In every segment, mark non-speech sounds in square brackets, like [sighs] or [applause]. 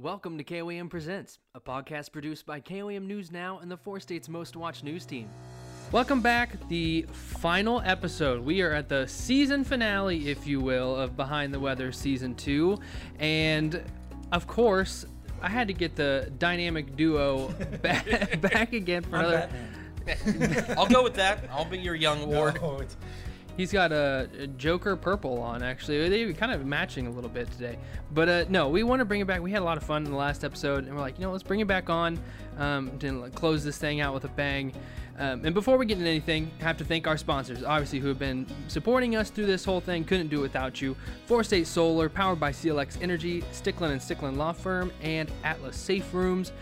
Welcome to KOAM Presents, a podcast produced by KOAM News Now and the four states' most watched news team. Welcome back, the final episode. We are at the season finale, if you will, of Behind the Weather Season 2. And of course, I had to get the dynamic duo [laughs] back, back again for I'm another. [laughs] I'll go with that. I'll be your young ward. No, it's- He's got a, a Joker purple on, actually. They kind of matching a little bit today. But uh, no, we want to bring it back. We had a lot of fun in the last episode, and we're like, you know, let's bring it back on um, to close this thing out with a bang. Um, and before we get into anything, I have to thank our sponsors, obviously, who have been supporting us through this whole thing. Couldn't do it without you. Four State Solar, powered by CLX Energy, Sticklen and Sticklen Law Firm, and Atlas Safe Rooms.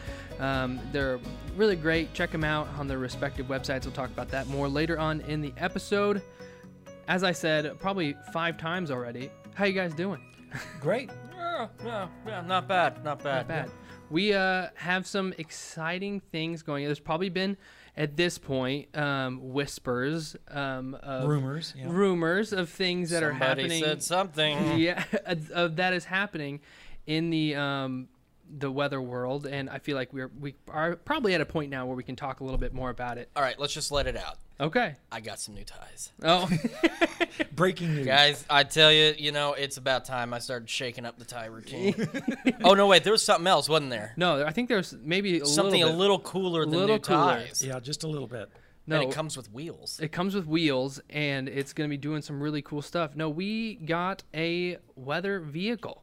Um, they're really great. Check them out on their respective websites. We'll talk about that more later on in the episode as I said probably five times already. How you guys doing? Great. Yeah, yeah, yeah, not bad, not bad. Not bad. We uh, have some exciting things going. There's probably been at this point um, whispers, um, of Rumors. Yeah. rumors of things that are Somebody happening. said something. [laughs] yeah, of that is happening in the um, the weather world, and I feel like we're we are probably at a point now where we can talk a little bit more about it. All right, let's just let it out. Okay. I got some new ties. Oh, [laughs] Breaking news. Guys, I tell you, you know, it's about time I started shaking up the tie routine. [laughs] oh, no, wait, there was something else, wasn't there? no, I think there's maybe a Something little a little cooler than little new cooler. ties. Yeah, just a little bit. No, And it comes with wheels. It comes with wheels and it's going to be doing some really cool stuff. No, we got a weather vehicle.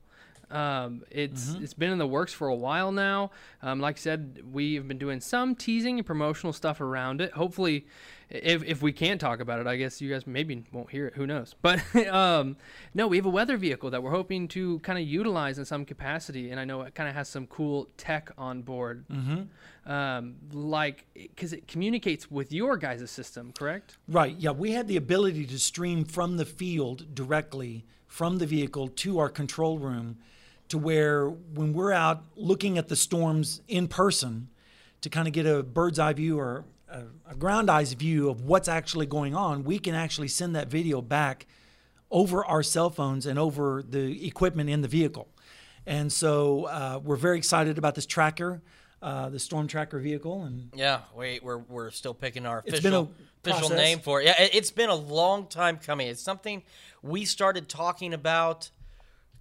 Um, it's Mm-hmm. it's been in the works for a while now. Um, like I said, we've been doing some teasing and promotional stuff around it. Hopefully, if, if we can't talk about it, I guess you guys maybe won't hear it. Who knows? [laughs] But um, no, we have a weather vehicle that we're hoping to kind of utilize in some capacity, and I know it kind of has some cool tech on board. Mm-hmm. Um, like because it communicates with your guys' system, correct? Right. Yeah, we had the ability to stream from the field directly from the vehicle to our control room to where when we're out looking at the storms in person to kind of get a bird's eye view or a, a ground eyes view of what's actually going on, we can actually send that video back over our cell phones and over the equipment in the vehicle. And so uh, we're very excited about this tracker, uh, the storm tracker vehicle, and Yeah, wait, we're, we're still picking our It's been a official, official process. name for it. Yeah, it's been a long time coming. It's something we started talking about,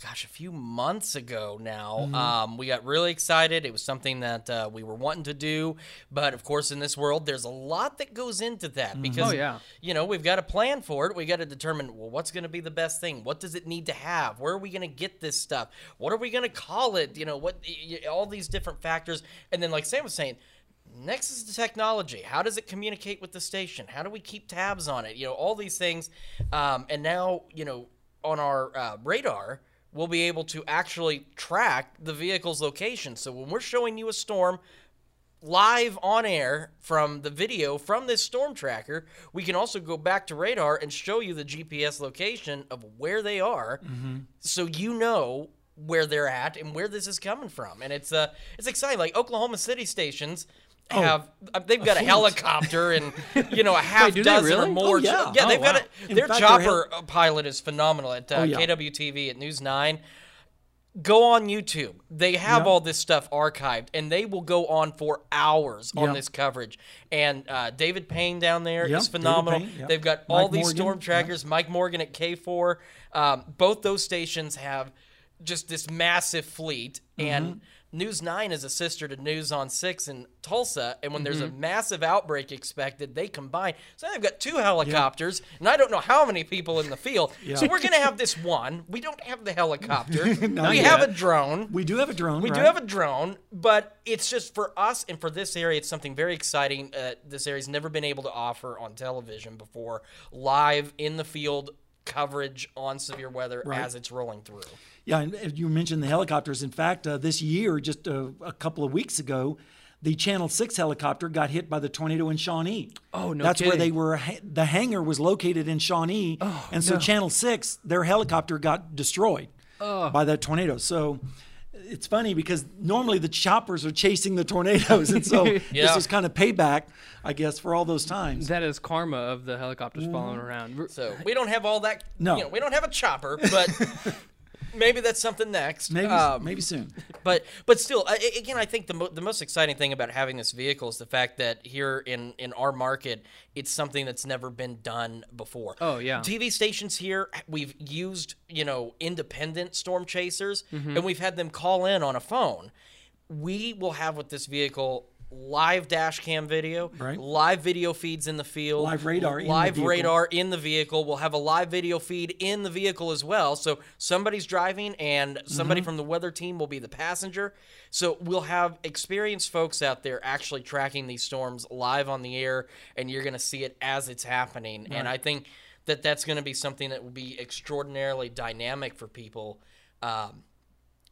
gosh, a few months ago now. Mm-hmm. Um, we got really excited. It was something that uh, we were wanting to do. But of course, in this world, there's a lot that goes into that because, Oh, yeah. you know, we've got to plan for it. We got to determine, well, what's going to be the best thing? What does it need to have? Where are we going to get this stuff? What are we going to call it? You know, what all these different factors. And then, like Sam was saying, Next is the technology. How does it communicate with the station? How do we keep tabs on it? You know, all these things. Um, and now, you know, on our uh, radar, we'll be able to actually track the vehicle's location. So when we're showing you a storm live on air from the video from this storm tracker, we can also go back to radar and show you the GPS location of where they are, so you know where they're at and where this is coming from. And it's uh, it's exciting. Like Oklahoma City stations. Have uh, they've got a, fleet. helicopter and you know a [laughs] half do dozen really? or more. Oh, yeah. yeah, Oh, they've got wow. it. In Their fact, chopper uh, pilot is phenomenal at uh, Oh, yeah. KWTV at News Nine go on YouTube. They have Yep. all this stuff archived, and they will go on for hours on this coverage. And uh, David Payne down there is Yep, phenomenal. Payne. They've got all Mike these Morgan, storm trackers. Mike Morgan at KFOR. Um, both those stations have just this massive fleet, Mm-hmm. and News 9 is a sister to News on 6 in Tulsa. And when there's Mm-hmm. a massive outbreak expected, they combine. So they've got two helicopters, and I don't know how many people in the field. [laughs] So we're going to have this one. We don't have the helicopter. [laughs] we have a drone. we do have a drone. We do have a drone, but it's just for us and for this area, it's something very exciting. Uh, this area's never been able to offer on television before, live in the field coverage on severe weather Right. as it's rolling through. Yeah, and and you mentioned the helicopters. In fact, uh, this year, just uh, a couple of weeks ago, the Channel Six helicopter got hit by the tornado in Shawnee. Oh, no That's where they were. The hangar was located in Shawnee, and so Channel Six, their helicopter got destroyed by that tornado. So. It's funny because normally the choppers are chasing the tornadoes, and so [laughs] this is kind of payback, I guess, for all those times. That is karma of the helicopters following mm. around. So we don't have all that. No. you know, we don't have a chopper, but [laughs] maybe that's something next. Maybe Um, maybe soon. [laughs] but but still, I, again, I think the mo- the most exciting thing about having this vehicle is the fact that here in in our market, it's something that's never been done before. Oh, yeah. TV stations here, we've used you know independent storm chasers, Mm-hmm. and we've had them call in on a phone. We will have with this vehicle. Live dash cam video, Right. live video feeds in the field, Live radar in the live vehicle. radar in the vehicle. We'll have a live video feed in the vehicle as well. So somebody's driving and somebody Mm-hmm. from the weather team will be the passenger. So we'll have experienced folks out there actually tracking these storms live on the air, and you're going to see it as it's happening. And I think that that's going to be something that will be extraordinarily dynamic for people um,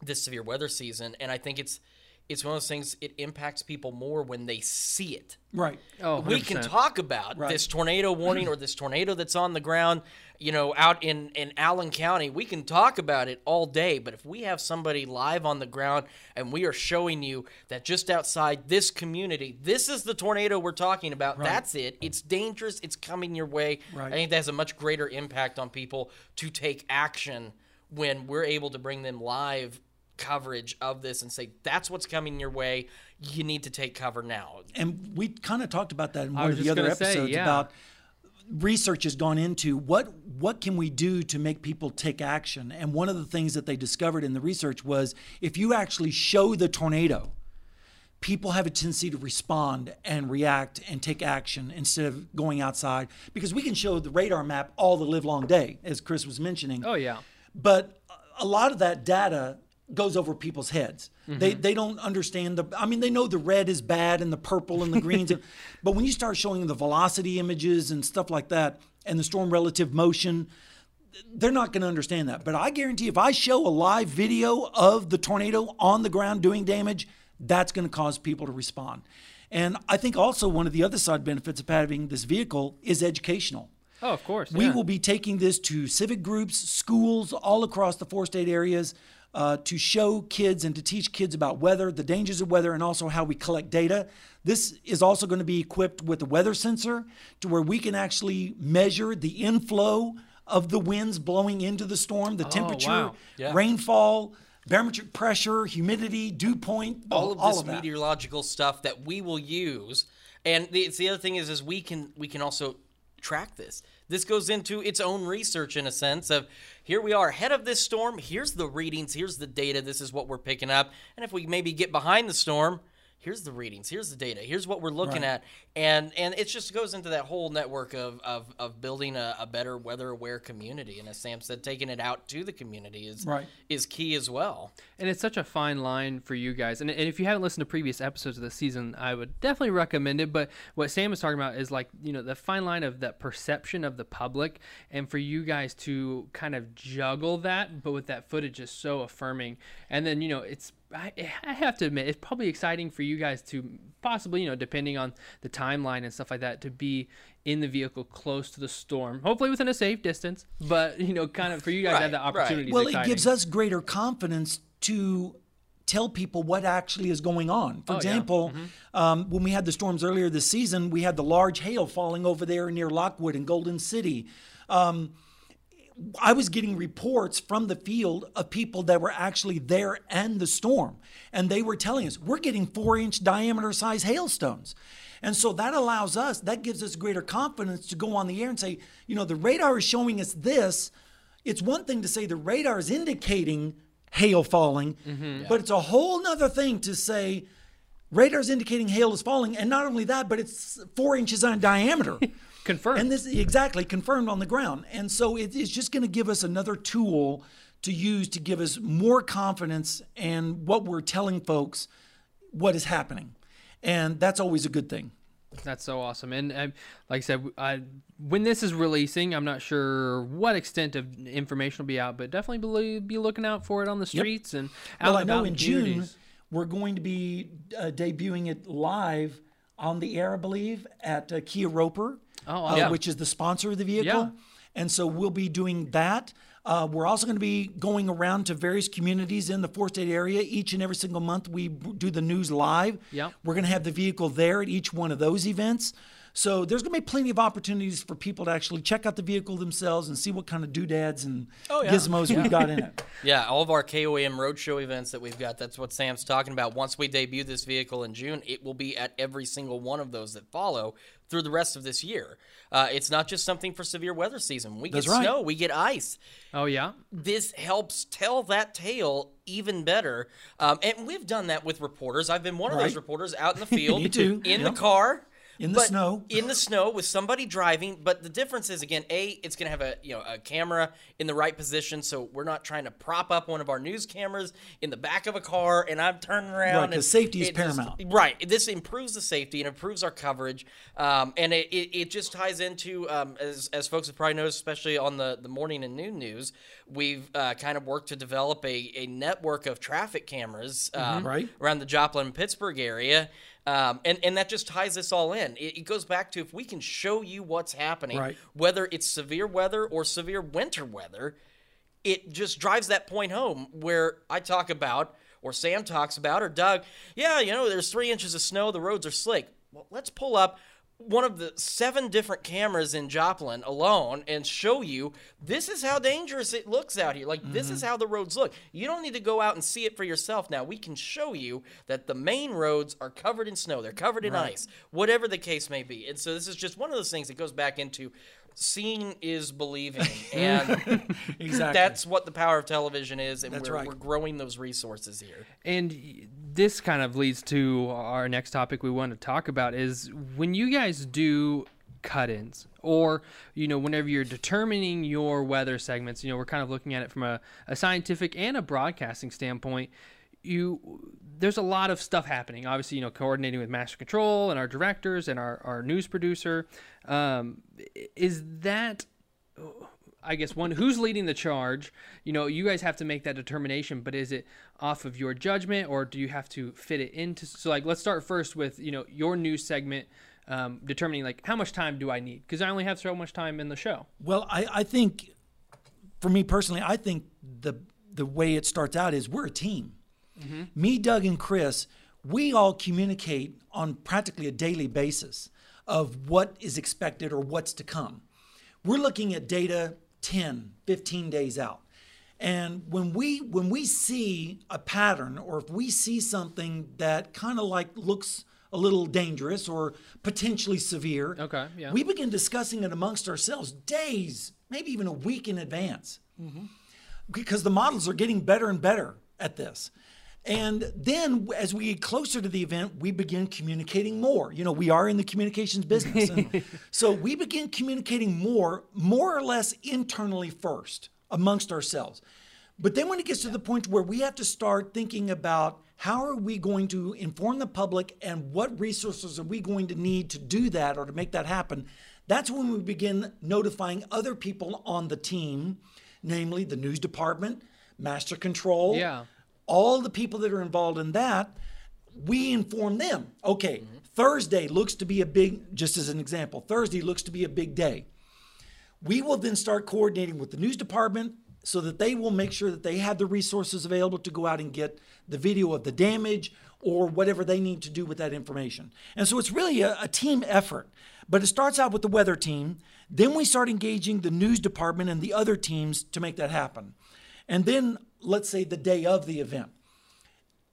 this severe weather season. And I think it's it's one of those things. It impacts people more when they see it Right. Oh, we can talk about Right. this tornado warning or this tornado that's on the ground, you know, out in, in Allen County. We can talk about it all day, but if we have somebody live on the ground and we are showing you that just outside this community, this is the tornado we're talking about, that's it. It's dangerous, it's coming your way. Right. I think that has a much greater impact on people to take action when we're able to bring them live coverage of this and say that's what's coming your way you need to take cover now and we kind of talked about that in one of the other gonna say, episodes yeah. about research has gone into what what can we do to make people take action and one of the things that they discovered in the research was if you actually show the tornado people have a tendency to respond and react and take action instead of going outside because we can show the radar map all the live long day as chris was mentioning Oh yeah. but a lot of that data goes over people's heads. They mm-hmm. they don't understand the. I mean, they know the red is bad and the purple and the greens, [laughs] but when you start showing the velocity images and stuff like that, and the storm relative motion, they're not going to understand that. But I guarantee, if I show a live video of the tornado on the ground doing damage, that's going to cause people to respond. And I think also one of the other side benefits of having this vehicle is educational. Oh, of course. We yeah. will be taking this to civic groups, schools all across the four state areas uh, to show kids and to teach kids about weather, the dangers of weather, and also how we collect data. This is also going to be equipped with a weather sensor to where we can actually measure the inflow of the winds blowing into the storm, the temperature, wow. Yeah. rainfall, barometric pressure, humidity, dew point, all of this that. meteorological stuff that we will use. And the, it's the other thing is, is we can we can also track this. This goes into its own research in a sense of here we are ahead of this storm. Here's the readings. Here's the data. This is what we're picking up. And if we maybe get behind the storm, here's the readings. Here's the data. Here's what we're looking Right. at. And and it just goes into that whole network of of, of building a, a better weather aware community. And as Sam said, taking it out to the community is Right. is key as well. And it's such a fine line for you guys. And, and if you haven't listened to previous episodes of the season, I would definitely recommend it. But what Sam is talking about is like, you know, the fine line of that perception of the public. And for you guys to kind of juggle that, but with that footage is so affirming. And then, you know, it's, I, I have to admit, it's probably exciting for you guys to possibly, you know, depending on the timeline and stuff like that, to be in the vehicle close to the storm, hopefully within a safe distance. But, [laughs] you know, kind of for you guys to have Right, that right. opportunity. is Well, it gives us greater confidence to tell people what actually is going on. For Oh, yeah. example, um, when we had the storms earlier this season, we had the large hail falling over there near Lockwood and Golden City. Um, I was getting reports from the field of people that were actually there and the storm. And they were telling us, we're getting four inch diameter size hailstones. And so that allows us, that gives us greater confidence to go on the air and say, you know, the radar is showing us this. It's one thing to say the radar is indicating hail falling, mm-hmm. but it's a whole nother thing to say radar's indicating hail is falling. And not only that, but it's four inches in diameter. [laughs] Confirmed. And this exactly confirmed on the ground. And so it, it's just going to give us another tool to use to give us more confidence and what we're telling folks what is happening. And that's always a good thing. That's so awesome. And um, like I said, I, when this is releasing, I'm not sure what extent of information will be out, but definitely be, be looking out for it on the streets and out Well, I know in June we're going to be uh, debuting it live on the air, I believe, at uh, Kia Roper, Oh, uh, yeah. which is the sponsor of the vehicle. Yeah. And so we'll be doing that. Uh, we're also going to be going around to various communities in the four state area. Each and every single month, we do the news live. Yeah. We're going to have the vehicle there at each one of those events. So there's going to be plenty of opportunities for people to actually check out the vehicle themselves and see what kind of doodads and Oh, yeah. gizmos we've got in it. [laughs] Yeah, all of our KOAM roadshow events that we've got, that's what Sam's talking about. Once we debut this vehicle in June, it will be at every single one of those that follow through the rest of this year. Uh, it's not just something for severe weather season. We get right. snow, we get ice. Oh yeah. This helps tell that tale even better. Um, and we've done that with reporters. I've been one of those reporters out in the [laughs] field, Me too, in yeah. the car. In the but snow. in the snow with somebody driving but the difference is again a it's going to have a you know a camera in the right position so we're not trying to prop up one of our news cameras in the back of a car and i'm turning around Right, and 'cause safety is it just- paramount. right this improves the safety and improves our coverage um, and it, it, it just ties into um, as, as folks have probably noticed especially on the, the morning and noon news we've uh, kind of worked to develop a, a network of traffic cameras um, Mm-hmm. Right. around the Joplin Pittsburgh area. Um, and, and that just ties this all in. It, it goes back to if we can show you what's happening, Right. whether it's severe weather or severe winter weather, it just drives that point home where I talk about, or Sam talks about, or Doug, yeah, you know, there's three inches of snow, the roads are slick. Well, let's pull up one of the seven different cameras in Joplin alone and show you this is how dangerous it looks out here. Like, this is mm-hmm. how the roads look. You don't need to go out and see it for yourself now. We can show you that the main roads are covered in snow, they're covered in ice, whatever the case may be. And so, this is just one of those things that goes back into seeing is believing. [laughs] And Exactly. that's what the power of television is, and That's we're, right. we're growing those resources here. And this kind of leads to our next topic we want to talk about is when you guys do cut-ins or you know whenever you're determining your weather segments you know we're kind of looking at it from a, a scientific and a broadcasting standpoint you there's a lot of stuff happening obviously you know coordinating with master control and our directors and our, our news producer um, is that I guess one who's leading the charge. You know, you guys have to make that determination, but is it off of your judgment or do you have to fit it into? So, like, let's start first with you know your news segment, um, determining like how much time do I need because I only have so much time in the show. Well, I, I think, for me personally, I think the the way it starts out is we're a team. Me, Doug, and Chris, we all communicate on practically a daily basis of what is expected or what's to come. We're looking at data 10, 15 days out. And when we when we see a pattern or if we see something that kind of like looks a little dangerous or potentially severe, Okay, yeah. we begin discussing it amongst ourselves days, maybe even a week in advance, mm-hmm. because the models are getting better and better at this. And then as we get closer to the event, we begin communicating more. You know, we are in the communications business. [laughs] So we begin communicating more, more or less internally first amongst ourselves. But then when it gets to the point where we have to start thinking about how are we going to inform the public and what resources are we going to need to do that or to make that happen, that's when we begin notifying other people on the team, namely the news department, master control, Yeah. All the people that are involved in that, we inform them. Okay, mm-hmm. Thursday looks to be a big, just as an example, Thursday looks to be a big day. We will then start coordinating with the news department so that they will make sure that they have the resources available to go out and get the video of the damage or whatever they need to do with that information. And so it's really a, a team effort. But it starts out with the weather team. Then we start engaging the news department and the other teams to make that happen. And then, let's say the day of the event,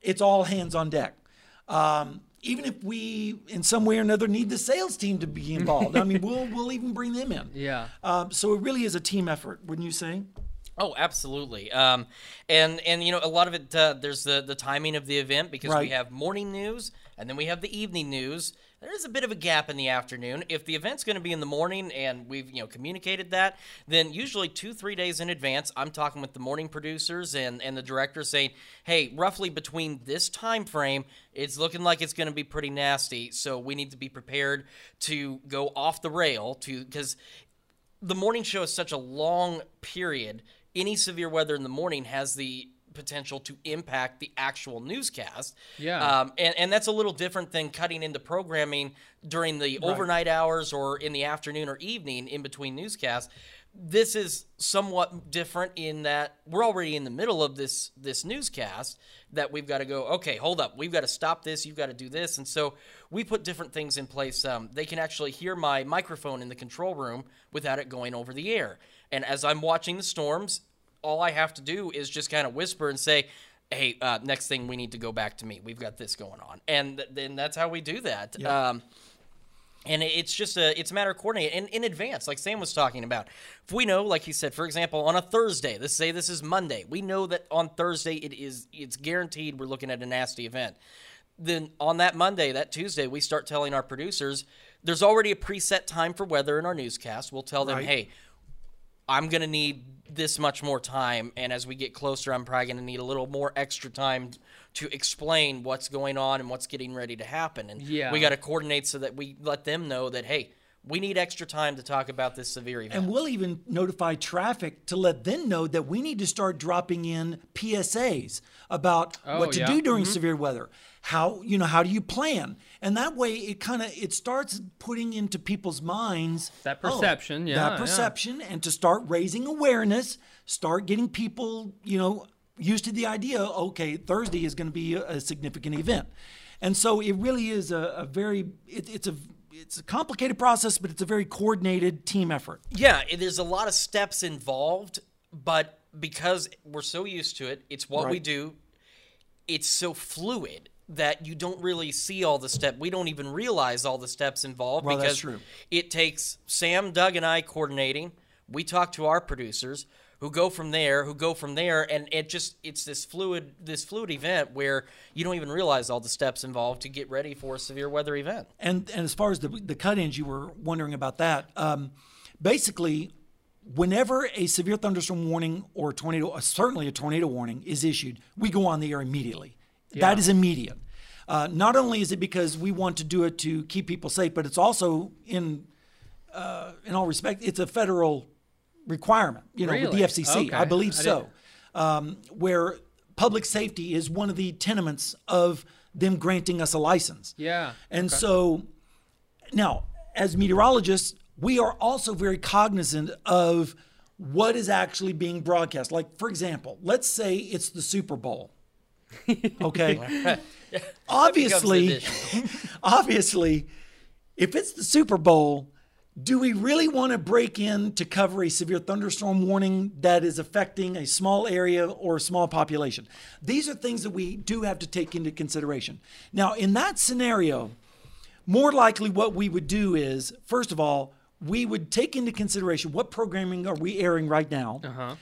it's all hands on deck. Um, even if we, in some way or another, need the sales team to be involved, I mean, [laughs] we'll we'll even bring them in. Yeah. Um, so it really is a team effort, wouldn't you say? Oh, absolutely. Um, and and you know a lot of it. Uh, there's the the timing of the event because we have morning news and then we have the evening news. There is a bit of a gap in the afternoon. If the event's going to be in the morning and we've you know communicated that, then usually two three days in advance, I'm talking with the morning producers and and the director saying, hey, roughly between this time frame, it's looking like it's going to be pretty nasty. So we need to be prepared to go off the rail to because the morning show is such a long period. Any severe weather in the morning has the potential to impact the actual newscast. Yeah. Um, and, and that's a little different than cutting into programming during the overnight hours or in the afternoon or evening in between newscasts. This is somewhat different in that we're already in the middle of this this newscast that we've got to go. Okay, hold up, we've got to stop this. You've got to do this, and so we put different things in place. Um, they can actually hear my microphone in the control room without it going over the air. And as I'm watching the storms, all I have to do is just kind of whisper and say, "Hey, uh, next thing we need to go back to me. We've got this going on," and then that's how we do that. Um, and it's just a it's a matter of coordinating in, in advance like sam was talking about if we know like he said for example on a thursday let's say this is monday we know that on thursday it is it's guaranteed we're looking at a nasty event then on that monday that tuesday we start telling our producers there's already a preset time for weather in our newscast we'll tell them Right. hey I'm going to need this much more time. And as we get closer, I'm probably going to need a little more extra time to explain what's going on and what's getting ready to happen. And Yeah. we got to coordinate so that we let them know that, hey, we need extra time to talk about this severe event. And we'll even notify traffic to let them know that we need to start dropping in PSAs about Oh, what to yeah. do during mm-hmm. severe weather. How you know how do you plan? And that way it kind of it starts putting into people's minds That oh, perception, yeah, that yeah. perception, and to start raising awareness, start getting people you know used to the idea. Okay, Thursday is going to be a, a significant event, and so it really is a, a very it, it's a it's a complicated process, but it's a very coordinated team effort. Yeah, there's a lot of steps involved, but because we're so used to it, it's what we do. It's so fluid that you don't really see all the steps. We don't even realize all the steps involved Well, because it takes Sam, Doug, and I coordinating. We talk to our producers who go from there, who go from there, and it just it's this fluid this fluid event where you don't even realize all the steps involved to get ready for a severe weather event. And and as far as the the cut-ins, you were wondering about that. Um, basically, whenever a severe thunderstorm warning or tornado, uh, certainly a tornado warning, is issued, we go on the air immediately. That is immediate. Uh, not only is it because we want to do it to keep people safe, but it's also in uh, in all respect, it's a federal requirement. You know, with Really? the FCC, Okay. I believe I so. Um, where public safety is one of the tenements of them granting us a license. Yeah. And so now, as meteorologists, we are also very cognizant of what is actually being broadcast. Like, for example, let's say it's the Super Bowl. Okay. [laughs] obviously, [laughs] obviously, if it's the Super Bowl, do we really want to break in to cover a severe thunderstorm warning that is affecting a small area or a small population? These are things that we do have to take into consideration. Now, in that scenario, more likely what we would do is, first of all, we would take into consideration what programming are we airing right now. Uh-huh.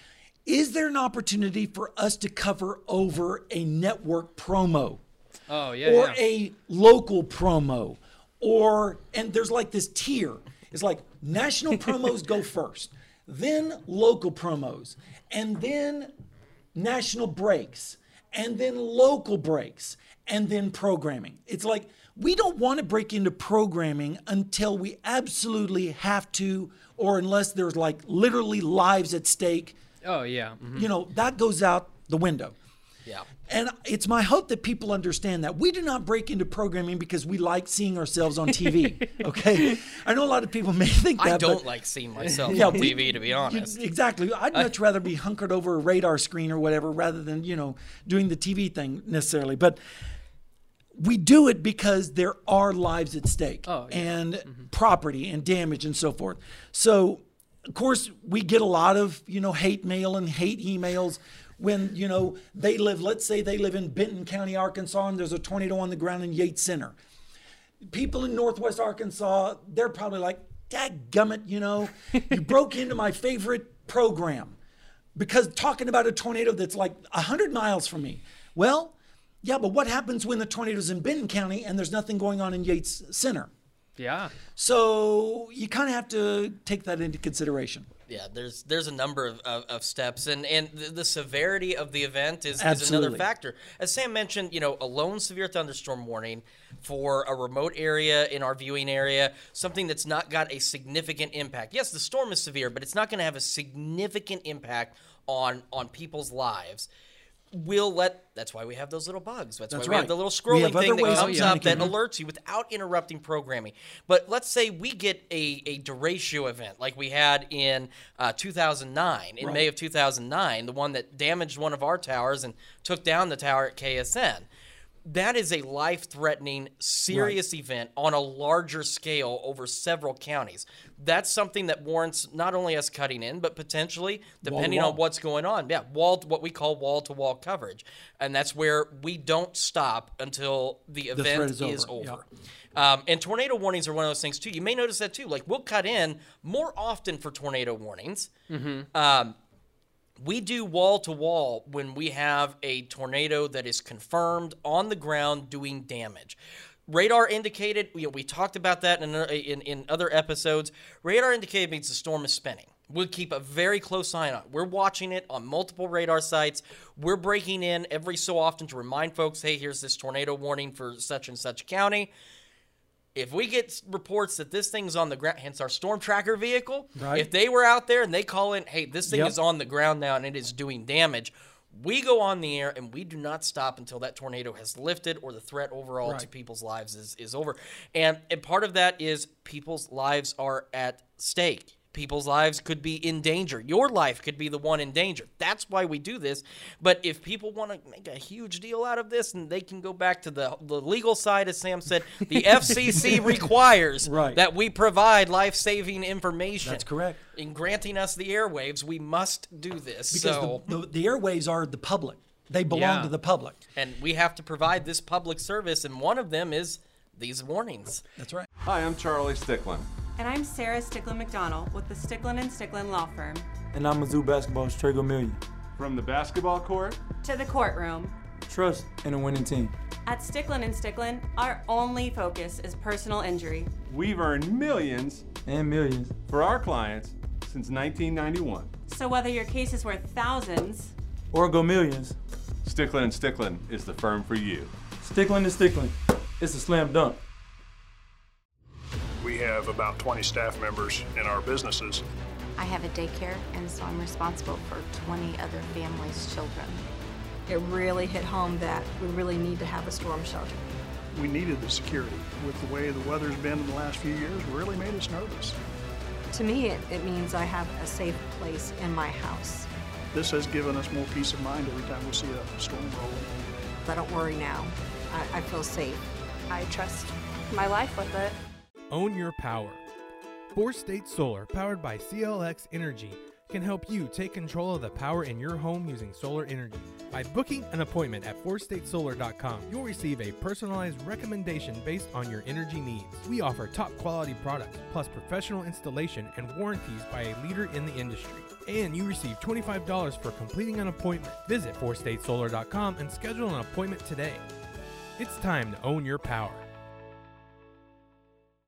Is there an opportunity for us to cover over a network promo? Oh yeah. or yeah. a local promo or and there's like this tier it's like national promos go [laughs] first then local promos and then national breaks and then local breaks and then programming it's like we don't want to break into programming until we absolutely have to or unless there's like literally lives at stake oh yeah. mhm. you know that goes out the window Yeah. And it's my hope that people understand that we do not break into programming because we like seeing ourselves on TV. [laughs] Okay, I know a lot of people may think that. I don't but like seeing myself Yeah, on we- TV, to be you- honest. [laughs] exactly. I'd much rather be hunkered over a radar screen or whatever, rather than you know doing the TV thing necessarily. But we do it because there are lives at stake Oh, yeah. and mm-hmm. property and damage and so forth. So, of course, we get a lot of you know hate mail and hate emails when you know they live. Let's say they live in Benton County, Arkansas, and there's a tornado on the ground in Yates Center. People in Northwest Arkansas, they're probably like, "Dadgummit, you know, [laughs] you broke into my favorite program." because talking about a tornado that's like 100 miles from me. Well, yeah, but what happens when the tornado's in Benton County and there's nothing going on in Yates Center? Yeah. So you kind of have to take that into consideration. Yeah, there's there's a number of, of, of steps, and and the, the severity of the event is, is another factor. As Sam mentioned, you know, a lone severe thunderstorm warning for a remote area in our viewing area, something that's not got a significant impact. Yes, the storm is severe, but it's not going to have a significant impact on on people's lives. We'll let that's why we have those little bugs. That's, That's why we have the little scrolling thing that comes up that alerts you without interrupting programming. But let's say we get a, a derecho event like we had in uh, 2009 in may of 2009 the one that damaged one of our towers and took down the tower at ksn that is a life-threatening serious event on a larger scale over several counties. That's something that warrants not only us cutting in but potentially depending wall. on what's going on. Yeah wall what we call wall-to-wall coverage. And that's where we don't stop until the event is is over, over, Um, and tornado warnings are one of those things too. You may notice that too. Like we'll cut in more often for tornado warnings. Um, we do wall to wall when we have a tornado that is confirmed on the ground doing damage. Radar indicated, you know, we talked about that in, in, in other episodes. Radar indicated means the storm is spinning. We'll keep a very close eye on it. We're watching it on multiple radar sites. We're breaking in every so often to remind folks hey, here's this tornado warning for such and such county if we get reports that this thing's on the ground, hence our storm tracker vehicle, Right. if they were out there and they call in, hey, this thing Yep. is on the ground now and it is doing damage, we go on the air and we do not stop until that tornado has lifted or the threat overall to people's lives is, is over. And, and part of that is people's lives are at stake. People's lives could be in danger. Your life could be the one in danger. That's why we do this. But if people want to make a huge deal out of this, and they can go back to the, the legal side, as Sam said, the [laughs] FCC requires Right. that we provide life saving information. That's correct. In granting us the airwaves, we must do this. Because so, the, the, the airways are the public. They belong Yeah. to the public. and we have to provide this public service, and one of them is these warnings. That's right. Hi, I'm Charlie Sticklen. And I'm Sarah Sticklen McDonald with the Sticklen and Sticklen Law Firm. And I'm Mizzou basketball's Trago Million. From the basketball court To the courtroom. Trust in a winning team. At Sticklen and Sticklen, our only focus is personal injury. We've earned millions And millions. for our clients since 1991. So whether your case is worth thousands, Or go millions. Sticklen and Sticklen is the firm for you. Sticklen and Sticklen. It's a slam dunk. We have about 20 staff members in our businesses. I have a daycare, and so I'm responsible for 20 other families' children. it really hit home that we really need to have a storm shelter. We needed the security. With the way the weather's been in the last few years, really made us nervous. To me, it, it means I have a safe place in my house. This has given us more peace of mind every time we see a storm roll. I don't worry now. I, I feel safe. I trust my life with it. Own your power. Four State Solar, powered by CLX Energy, can help you take control of the power in your home using solar energy. By booking an appointment at fourstatesolar.com, you'll receive a personalized recommendation based on your energy needs. We offer top quality products, plus professional installation and warranties by a leader in the industry. And you receive $25 for completing an appointment. Visit fourstatesolar.com and schedule an appointment today. It's time to own your power.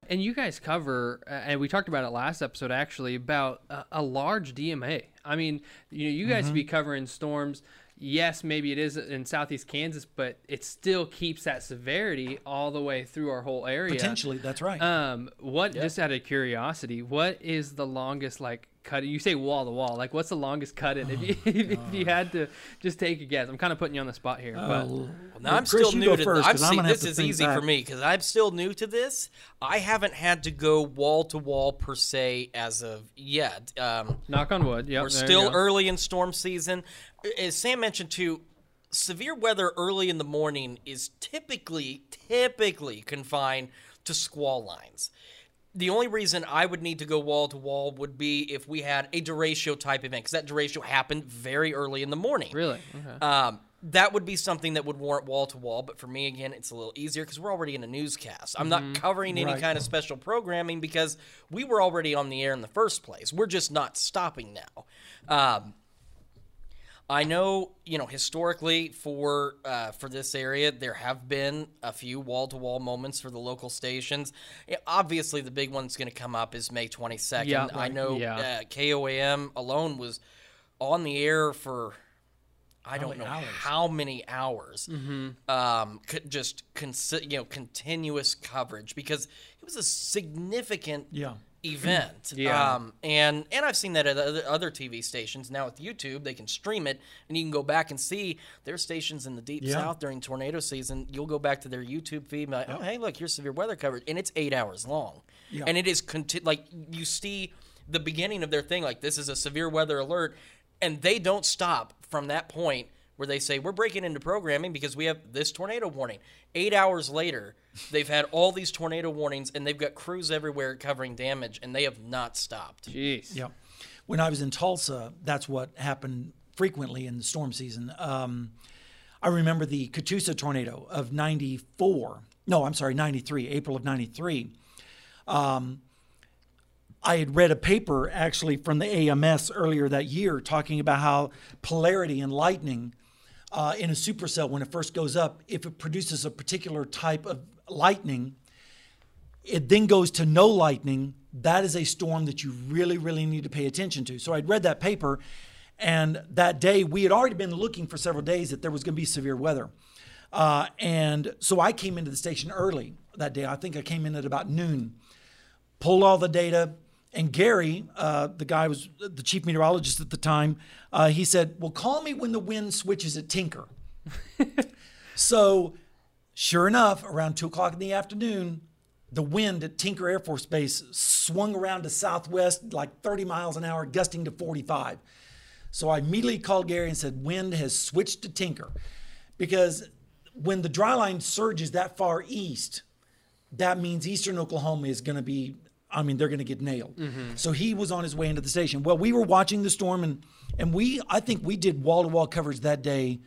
And you guys cover, uh, and we talked about it last episode actually, about a, a large DMA. I mean, you know, you guys be covering storms. Yes, maybe it is in southeast Kansas, but it still keeps that severity all the way through our whole area. Potentially, that's right. Um, what just out of curiosity, what is the longest like cut? You say wall to wall, like what's the longest cut in? if you [sighs] [laughs] if you had to just take a guess, I'm kind of putting you on the spot here, but Oh, Now I'm Chris, still new go to first, I'm 'cause I'm see, gonna have this is think easy for me because I'm still new to this. I haven't had to go wall to wall per se as of yet. Um, knock on wood. Yep, we're still early in storm season. As Sam mentioned too, severe weather early in the morning is typically typically confined to squall lines. The only reason I would need to go wall to wall would be if we had a derecho type event, because that derecho happened very early in the morning. Really? Okay. Um, that would be something that would warrant wall to wall. But for me, again, it's a little easier because we're already in a newscast. I'm not covering any Right. kind of special programming because we were already on the air in the first place. We're just not stopping now. Um, I know, you know, historically for uh, for this area, there have been a few wall to wall moments for the local stations. Yeah, obviously, the big one's going to come up is May 22nd. Yeah, I know yeah. uh, KOAM alone was on the air for I don't know hours? how many hours. Mm-hmm. Um, co- just consi- you know continuous coverage because it was a significant Yeah. Event. Yeah. Um, and and I've seen that at other, TV stations. Now with YouTube, they can stream it, and you can go back and see their stations in the deep Yeah. south during tornado season. You'll go back to their YouTube feed, and be like, oh hey, look, here's severe weather coverage, and it's eight hours long, Yeah. and it is conti- like you see the beginning of their thing, like this is a severe weather alert, and they don't stop from that point where they say we're breaking into programming because we have this tornado warning. Eight hours later, [laughs] they've had all these tornado warnings and they've got crews everywhere covering damage, and they have not stopped. Jeez. Yeah. When I was in Tulsa, that's what happened frequently in the storm season. Um, I remember the Catoosa tornado of 94. No, I'm sorry, 93, April of 93. Um, I had read a paper actually from the AMS earlier that year talking about how polarity and lightning uh, in a supercell, when it first goes up, if it produces a particular type of lightning, it then goes to no lightning. That is a storm that you really, really need to pay attention to. So I'd read that paper, and that day we had already been looking for several days that there was going to be severe weather. Uh, and so I came into the station early that day. I think I came in at about noon, pulled all the data, and Gary, uh, the guy was the chief meteorologist at the time, uh, he said, "Well, call me when the wind switches at Tinker." [laughs] so, sure enough, around two o'clock in the afternoon, the wind at Tinker Air Force Base swung around to southwest like 30 miles an hour, gusting to 45. So I immediately called Gary and said, "Wind has switched to Tinker," because when the dry line surges that far east, that means eastern Oklahoma is going to be, I mean, they're going to get nailed. So he was on his way into the station. Well, we were watching the storm, and and we, I think we did wall to wall coverage that day.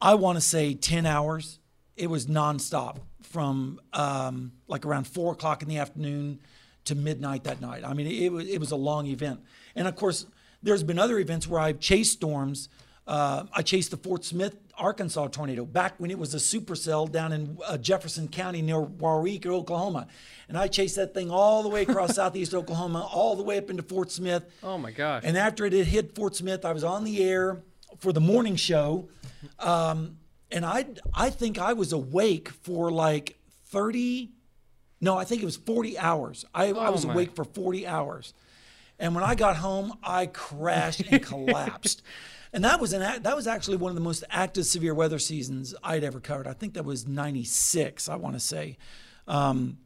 I want to say 10 hours. It was nonstop from um, like around four o'clock in the afternoon to midnight that night. I mean, it, was it was a long event. And of course, there's been other events where I've chased storms. Uh, I chased the Fort Smith, Arkansas tornado back when it was a supercell down in uh, Jefferson County near Waurika, Oklahoma. And I chased that thing all the way across [laughs] southeast Oklahoma, all the way up into Fort Smith. Oh my gosh. And after it had hit Fort Smith, I was on the air for the morning show. Um, and I, I think I was awake for like 30, no, I think it was 40 hours. I, I Oh, was my. awake for 40 hours. And when I got home, I crashed and collapsed. [laughs] And that was an that was actually one of the most active severe weather seasons I'd ever covered. I think that was '96, I want to say, um,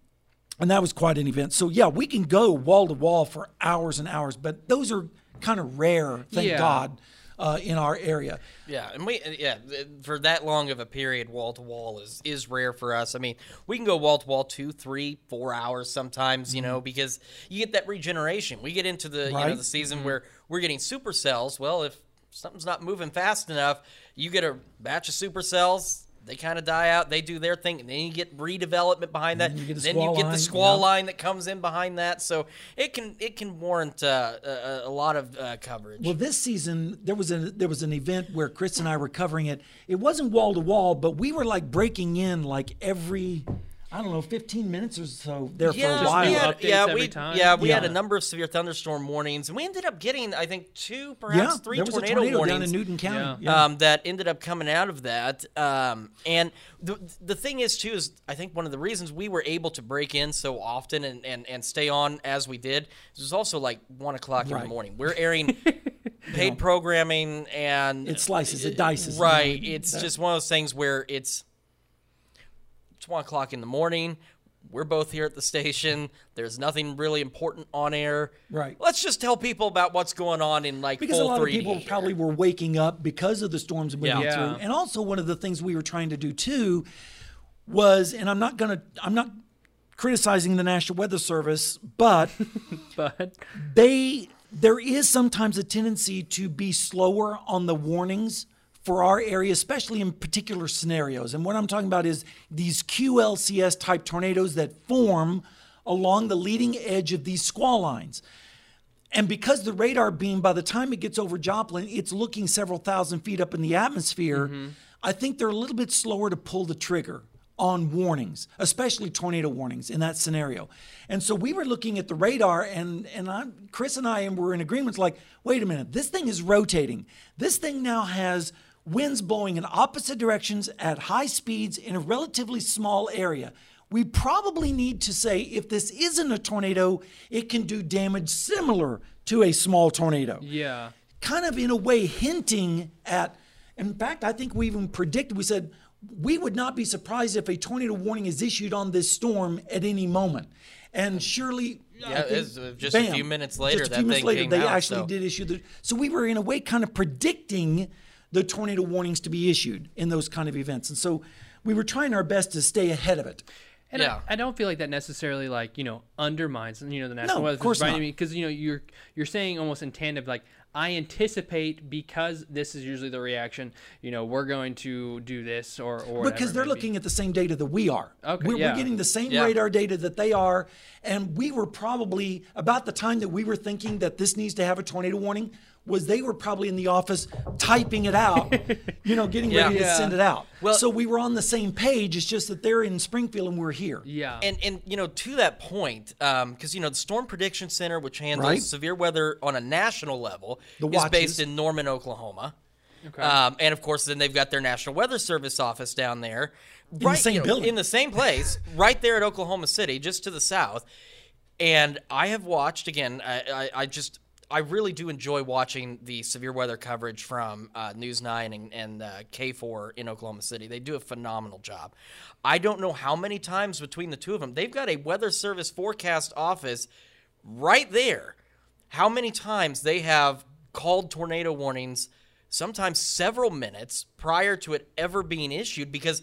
and that was quite an event. So yeah, we can go wall to wall for hours and hours, but those are kind of rare, thank Yeah. God, uh, in our area. Yeah, and we yeah for that long of a period, wall to wall is is rare for us. I mean, we can go wall to wall two, three, four hours sometimes, you know, because you get that regeneration. We get into the you know the season where we're getting supercells. Well, if something's not moving fast enough, you get a batch of supercells. They kind of die out. They do their thing, and then you get redevelopment behind that. then you then you get the squall yeah. line that comes in behind that. So it can it can warrant uh, a, a lot of uh, coverage. Well, this season there was a there was an event where Chris and I were covering it. It wasn't wall to wall, but we were like breaking in like every I don't know, 15 minutes or so there yeah, for a while. We had, Updates yeah, every we, time? yeah, we had a number of severe thunderstorm warnings, and we ended up getting, I think, two, perhaps yeah, three there was tornado, a tornado warnings down in Newton County. Yeah. Yeah. Um, that ended up coming out of that. Um, and the the thing is too is I think one of the reasons we were able to break in so often and, and, and stay on as we did is it was also like one o'clock in the morning. We're airing [laughs] paid programming and It slices, it dices, Right. it's that- just one of those things where it's it's one o'clock in the morning. We're both here at the station. There's nothing really important on air. Right. Let's just tell people about what's going on in like because a lot of 3D people here. probably were waking up because of the storms we Yeah. went through. And also one of the things we were trying to do too was, and I'm not gonna, I'm not criticizing the National Weather Service, but [laughs] but they there is sometimes a tendency to be slower on the warnings for our area, especially in particular scenarios. And what I'm talking about is these QLCS type tornadoes that form along the leading edge of these squall lines. And because the radar beam, by the time it gets over Joplin, it's looking several thousand feet up in the atmosphere, mm-hmm. I think they're a little bit slower to pull the trigger on warnings, especially tornado warnings in that scenario. And so we were looking at the radar, and and I, Chris and I were in agreement. Like, wait a minute, this thing is rotating. This thing now has winds blowing in opposite directions at high speeds in a relatively small area. we probably need to say if this isn't a tornado, it can do damage similar to a small tornado. Yeah. Kind of in a way hinting at, in fact, I think we even predicted, we said, we would not be surprised if a tornado warning is issued on this storm at any moment. And surely, Yeah, think, it's, just a few minutes later, just a that few minutes thing later, came they out, actually so- did issue the. So we were in a way kind of predicting the tornado warnings to be issued in those kind of events, and so we were trying our best to stay ahead of it. And Yeah. I, I don't feel like that necessarily like you know undermines you know the national No, weather of course Service, not. because you know you're you're saying almost in tandem like I anticipate because this is usually the reaction you know we're going to do this or or because they're may be. looking at the same data that we are. Okay, we're, yeah. we're getting the same Yeah. radar data that they are, and we were probably about the time that we were thinking that this needs to have a tornado warning. Was they were probably in the office typing it out, [laughs] you know, getting ready Yeah. to Yeah. send it out. Well- so we were on the same page. It's just that they're in Springfield and we're here. yeah And and you know to that point, because you know the Storm Prediction Center, which handles Right. severe weather on a national level, The is watches. based in Norman, Oklahoma. Um, and of course, then they've got their National Weather Service office down there, the right, same you know, building. in the same place, [laughs] right there at Oklahoma City, just to the south. And I have watched again. I, I, I just I really do enjoy watching the severe weather coverage from uh, News Nine and, and uh, KFOR in Oklahoma City. They do a phenomenal job. I don't know how many times between the two of them they've got a weather service forecast office right there. How many times they have called tornado warnings, sometimes several minutes prior to it ever being issued, because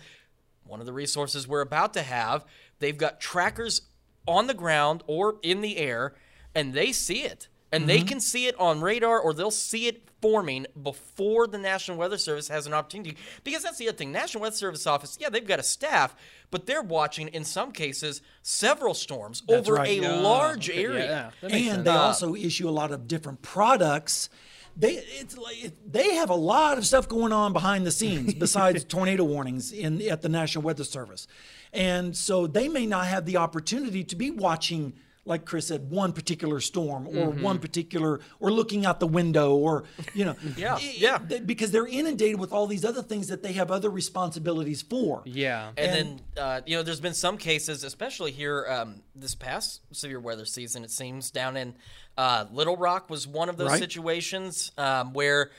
one of the resources we're about to have, they've got trackers on the ground or in the air, and they see it. And they mm-hmm. can see it on radar or they'll see it forming before the National Weather Service has an opportunity. Because that's the other thing. National Weather Service office, yeah, they've got a staff, but they're watching in some cases several storms That's over right. a Yeah, large okay, area. yeah, and sense. they also issue a lot of different products. They it's like they have a lot of stuff going on behind the scenes [laughs] besides tornado warnings in at the National Weather Service, and so they may not have the opportunity to be watching. Like Chris said, one particular storm or Mm-hmm. one particular, or looking out the window, or you know, [laughs] Yeah, it- yeah. they- because they're inundated with all these other things that they have other responsibilities for. yeah And, then, uh, you know, there's been some cases, especially here um, this past severe weather season, it seems, down in uh, Little Rock was one of those Right. situations um, where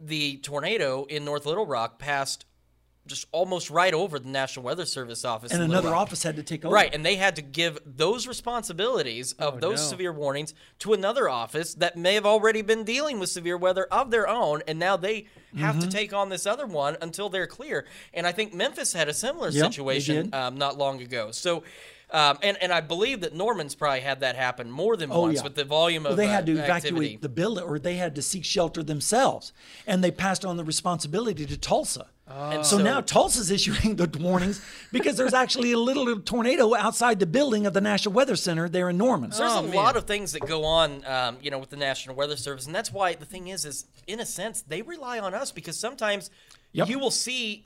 the tornado in North Little Rock passed just almost right over the National Weather Service office. And another office had to take over. Right, and they had to give those responsibilities of those no. severe warnings to another office that may have already been dealing with severe weather of their own, and now they have Mm-hmm. to take on this other one until they're clear. And I think Memphis had a similar Yep, situation um, not long ago. So. Um, and, and I believe that Norman's probably had that happen more than Oh, once yeah. with the volume Well, of they uh, had to activity. evacuate the building, or they had to seek shelter themselves, and they passed on the responsibility to Tulsa. And so, so- now Tulsa's issuing the [laughs] warnings because there's actually a little tornado outside the building of the National Weather Center there in Norman. So there's a lot of things that go on, um, you know, with the National Weather Service, and that's why the thing is, is in a sense they rely on us because sometimes Yep. you will see,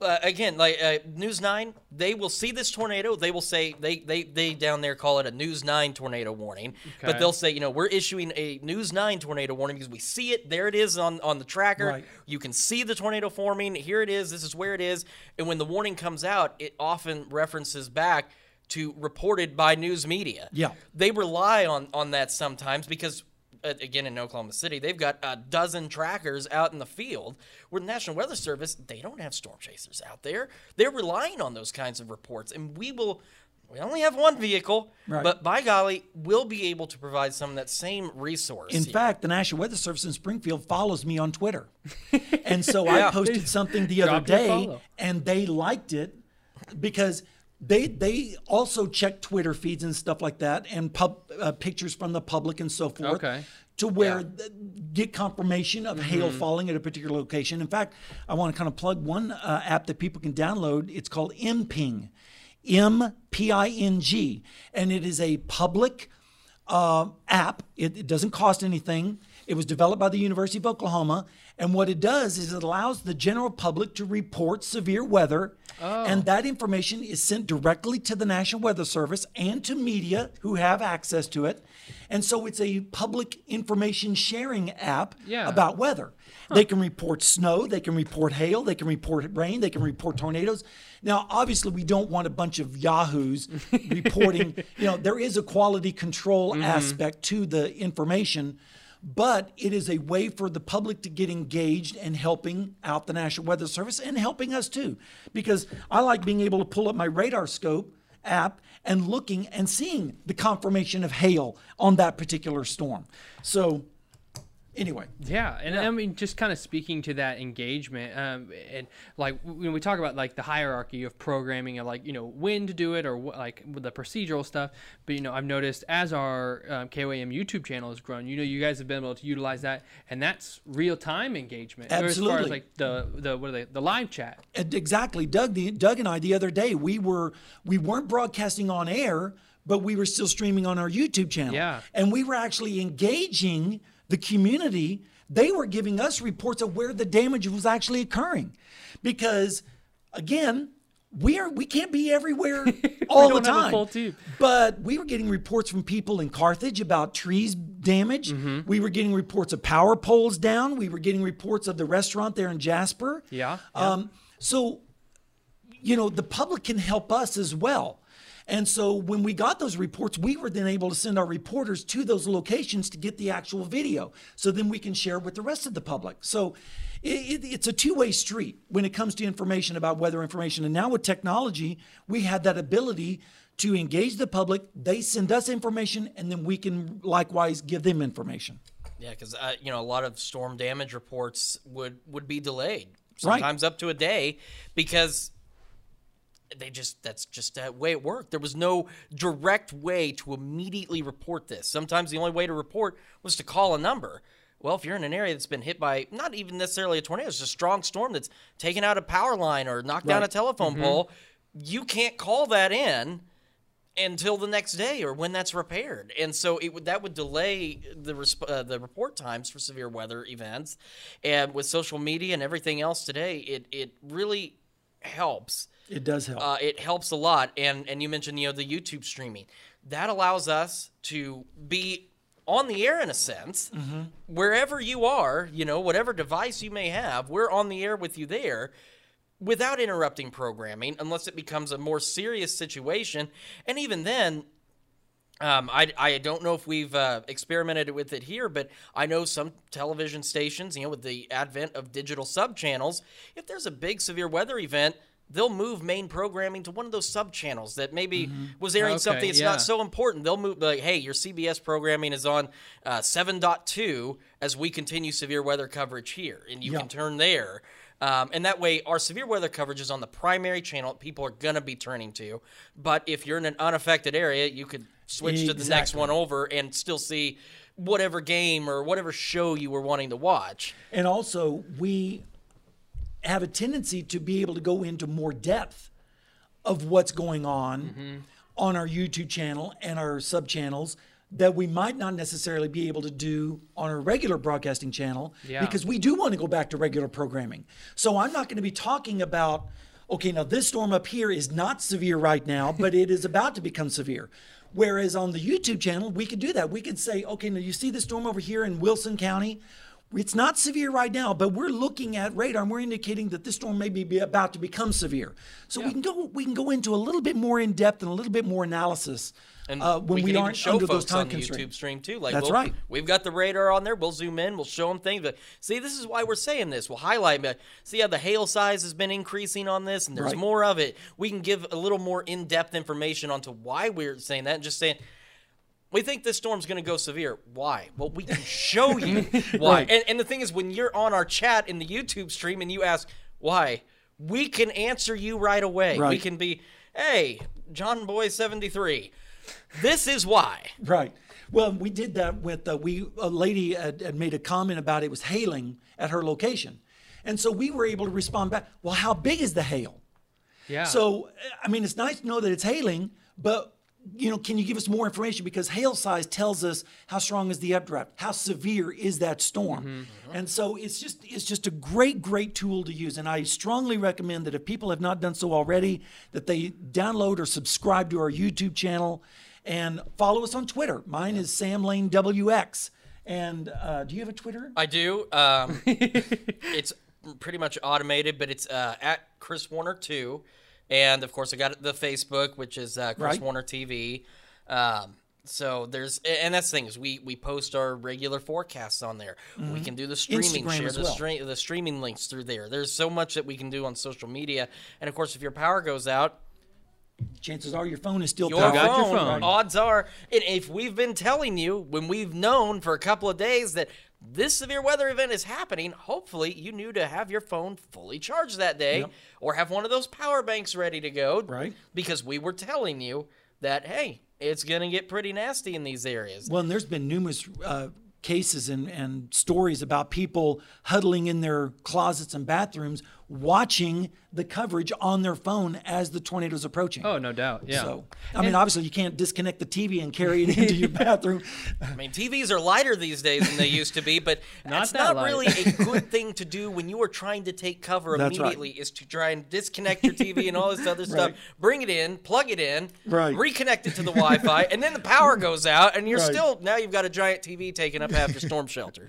uh, again, like uh, News Nine, they will see this tornado, they will say they they they down there call it a News Nine tornado warning, but they'll say, you know, we're issuing a News Nine tornado warning because we see it, there it is on on the tracker, Right. you can see the tornado forming, here it is, this is where it is, and when the warning comes out, it often references back. To reported by news media Yeah. they rely on on that sometimes because Uh, again in Oklahoma City they've got a dozen trackers out in the field where the National Weather Service they don't have storm chasers out there they're relying on those kinds of reports and we will we only have one vehicle Right. but by golly we'll be able to provide some of that same resource In here. fact, the National Weather Service in Springfield follows me on Twitter. and so Yeah. I posted something the other Drop your day and they liked it because they they also check Twitter feeds and stuff like that and pub, uh, pictures from the public and so forth. Okay. To where th- get confirmation of hail Mm-hmm. falling at a particular location. In fact, I want to kind of plug one uh, app that people can download. It's called MPing, M P I N G, and it is a public uh, app. It, it doesn't cost anything. It was developed by the University of Oklahoma. And what it does is it allows the general public to report severe weather. And that information is sent directly to the National Weather Service and to media who have access to it. And so it's a public information sharing app Yeah. about weather. They can report snow, they can report hail, they can report rain, they can report tornadoes. Now, obviously, we don't want a bunch of yahoos [laughs] reporting. You know, there is a quality control Mm-hmm. aspect to the information, but it is a way for the public to get engaged and helping out the National Weather Service and helping us too. Because I like being able to pull up my RadarScope app and looking and seeing the confirmation of hail on that particular storm. So, anyway. Yeah, and I mean, just kind of speaking to that engagement, um, and like when we talk about like the hierarchy of programming and like you know when to do it or what, like the procedural stuff. But you know, I've noticed as our um, KOAM YouTube channel has grown, you know, you guys have been able to utilize that, and that's real time engagement. Or As far as like the the what are they the live chat. Exactly, Doug. The, Doug and I the other day we were we weren't broadcasting on air, but we were still streaming on our YouTube channel. Yeah. and we were actually engaging the community. They were giving us reports of where the damage was actually occurring, because again. We are we can't be everywhere [laughs] all the time. But we were getting reports from people in Carthage about trees damage. Mm-hmm. We were getting reports of power poles down. We were getting reports of the restaurant there in Jasper. Yeah, Um, so, you know, the public can help us as well. And so when we got those reports, we were then able to send our reporters to those locations to get the actual video. So then we can share with the rest of the public. So it, it, it's a two way street when it comes to information about weather information. And now with technology, we have that ability to engage the public. They send us information, and then we can likewise give them information. Yeah, because uh, you know a lot of storm damage reports would would be delayed, Right. sometimes up to a day, because they just that's just that way it worked. There was no direct way to immediately report this. Sometimes the only way to report was to call a number. Well, if you're in an area that's been hit by not even necessarily a tornado, it's a strong storm that's taken out a power line or knocked down a Right. telephone pole, you can't call that in until the next day or when that's repaired. And so it would that would delay the resp- uh, the report times for severe weather events. And with social media and everything else today, it it really helps. It does help. Uh, it helps a lot. And and you mentioned you know the YouTube streaming that allows us to be on the air in a sense wherever you are you know whatever device you may have we're on the air with you there without interrupting programming unless it becomes a more serious situation and even then um, I, I don't know if we've uh, experimented with it here, but I know some television stations, you know, with the advent of digital sub channels, if there's a big severe weather event, they'll move main programming to one of those sub channels that maybe was airing Okay, something that's yeah. not so important. They'll move like, hey, your CBS programming is on uh, 7.2 as we continue severe weather coverage here, and you Yeah. can turn there. Um, and that way, our severe weather coverage is on the primary channel that people are going to be turning to. But if you're in an unaffected area, you could switch to the next one over and still see whatever game or whatever show you were wanting to watch. And also, we have a tendency to be able to go into more depth of what's going on Mm-hmm. on our YouTube channel and our sub channels that we might not necessarily be able to do on our regular broadcasting channel Yeah. because we do want to go back to regular programming. So I'm not going to be talking about okay, now this storm up here is not severe right now, but it is about to become severe. Whereas on the YouTube channel, we could do that. We could say, okay, now you see the storm over here in Wilson County? It's not severe right now, but we're looking at radar and we're indicating that this storm may be about to become severe. So we can go we can go into a little bit more in depth and a little bit more analysis And uh, when we, we, aren't show under those folks time on the YouTube stream too. Like That's we'll- right. We've got the radar on there. We'll zoom in. We'll show them things. But see, this is why we're saying this. We'll highlight. But see how the hail size has been increasing on this, and there's Right. more of it. We can give a little more in-depth information onto why we're saying that, and just saying. We think this storm's going to go severe. Why? Well, we can show you [laughs] why. Right. And, and the thing is, when you're on our chat in the YouTube stream and you ask why, we can answer you right away. We can be, hey, John Boy 73. This is why. Right. Well, we did that with uh, we a lady had, had made a comment about it was hailing at her location, and so we were able to respond back. Well, how big is the hail? Yeah. So I mean, it's nice to know that it's hailing, but you know, can you give us more information? Because hail size tells us how strong is the updraft, how severe is that storm, and so it's just it's just a great great tool to use. And I strongly recommend that if people have not done so already, that they download or subscribe to our YouTube channel, and follow us on Twitter. Mine is Sam Lane WX. And uh, do you have a Twitter? I do. Um, [laughs] it's pretty much automated, but it's uh, at Chris Warner two, and of course I got the Facebook, which is uh, Chris Right. Warner TV. Um, so there's and that's the thing is we we post our regular forecasts on there. We Mhm. can do the streaming, Instagram share as the well. stream the streaming links through there. There's so much that we can do on social media, and of course if your power goes out, Chances are your phone is still your powered. phone, odds are, and if we've been telling you when we've known for a couple of days that this severe weather event is happening, hopefully you knew to have your phone fully charged that day Yep. or have one of those power banks ready to go. Right. Because we were telling you that, hey, it's going to get pretty nasty in these areas. Well, and there's been numerous uh, cases and, and stories about people huddling in their closets and bathrooms watching the coverage on their phone as the tornado's approaching. Oh, no doubt. Yeah. So, I mean, obviously, you can't disconnect the TV and carry it into your [laughs] bathroom. I mean, TVs are lighter these days than they used to be, but [laughs] that's that not light. really a good thing to do when you are trying to take cover That's right. immediately. Is to try and disconnect your TV and all this other [laughs] stuff, Right. bring it in, plug it in, Right. reconnect it to the Wi-Fi, and then the power goes out, and you're Right. still now you've got a giant TV taking up half your storm shelter.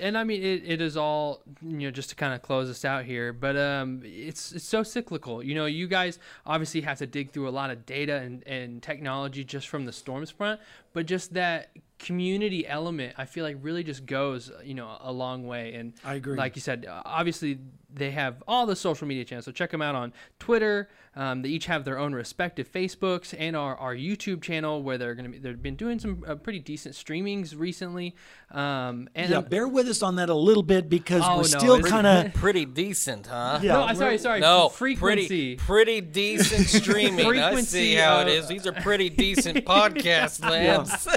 and I mean it, it is all you know just to kind of close us out here but um it's it's so cyclical you know you guys obviously have to dig through a lot of data and, and technology just from the storms front but just that community element I feel like really just goes you know a long way and I agree. like you said obviously they have all the social media channels so check them out on Twitter um, they each have their own respective Facebooks and our, our YouTube channel where they're going to be they've been doing some uh, pretty decent streamings recently um, and yeah, bear with us on that a little bit because Oh, we're no, still kind of. [laughs] Pretty decent, huh? Yeah, No, sorry, sorry. No, frequency. pretty pretty decent [laughs] streaming. I see Frequency how it of- These are pretty decent [laughs] podcast labs.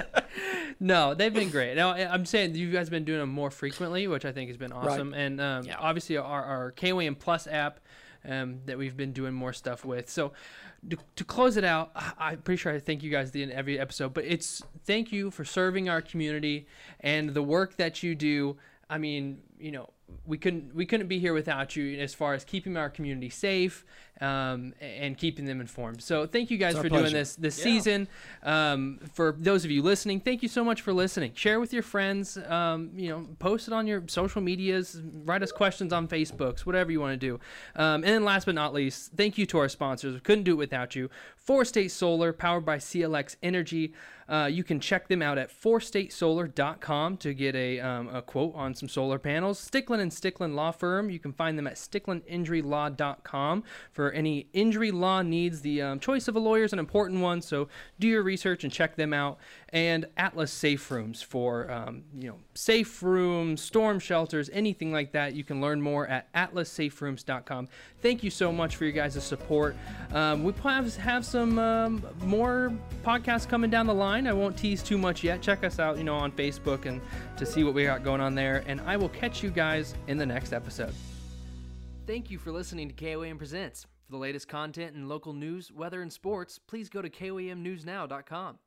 no, they've been great. Now I- I'm saying you guys have been doing them more frequently, which I think has been awesome. And um, obviously our, our KOAM Plus app um, that we've been doing more stuff with. So to, to close it out, I- I'm pretty sure I thank you guys in every episode, but it's thank you for serving our community and the work that you do. I mean, you know, we couldn't we couldn't be here without you as far as keeping our community safe um, and keeping them informed. So thank you guys It's our for doing this this Yeah. season. Um, for those of you listening, thank you so much for listening. Share with your friends. Um, you know, post it on your social medias. Write us questions on Facebooks, whatever you want to do. Um, and then last but not least, thank you to our sponsors. We couldn't do it without you. Four State Solar, powered by CLX Energy. Uh, you can check them out at fourstatesolar.com to get a, um, a quote on some solar panels. Sticklen and Sticklen Law Firm. You can find them at stickleninjurylaw.com for any injury law needs. The um, choice of a lawyer is an important one, so do your research and check them out. And Atlas Safe Rooms for um, you know safe rooms, storm shelters, anything like that. You can learn more at atlassaferooms.com. Thank you so much for your guys' support. Um, we to have some um, more podcasts coming down the line. I won't tease too much yet. Check us out, you know, on Facebook and to see what we got going on there. And I will catch you guys in the next episode. Thank you for listening to KOAM Presents. For the latest content and local news, weather, and sports, please go to KOAMNewsNow.com.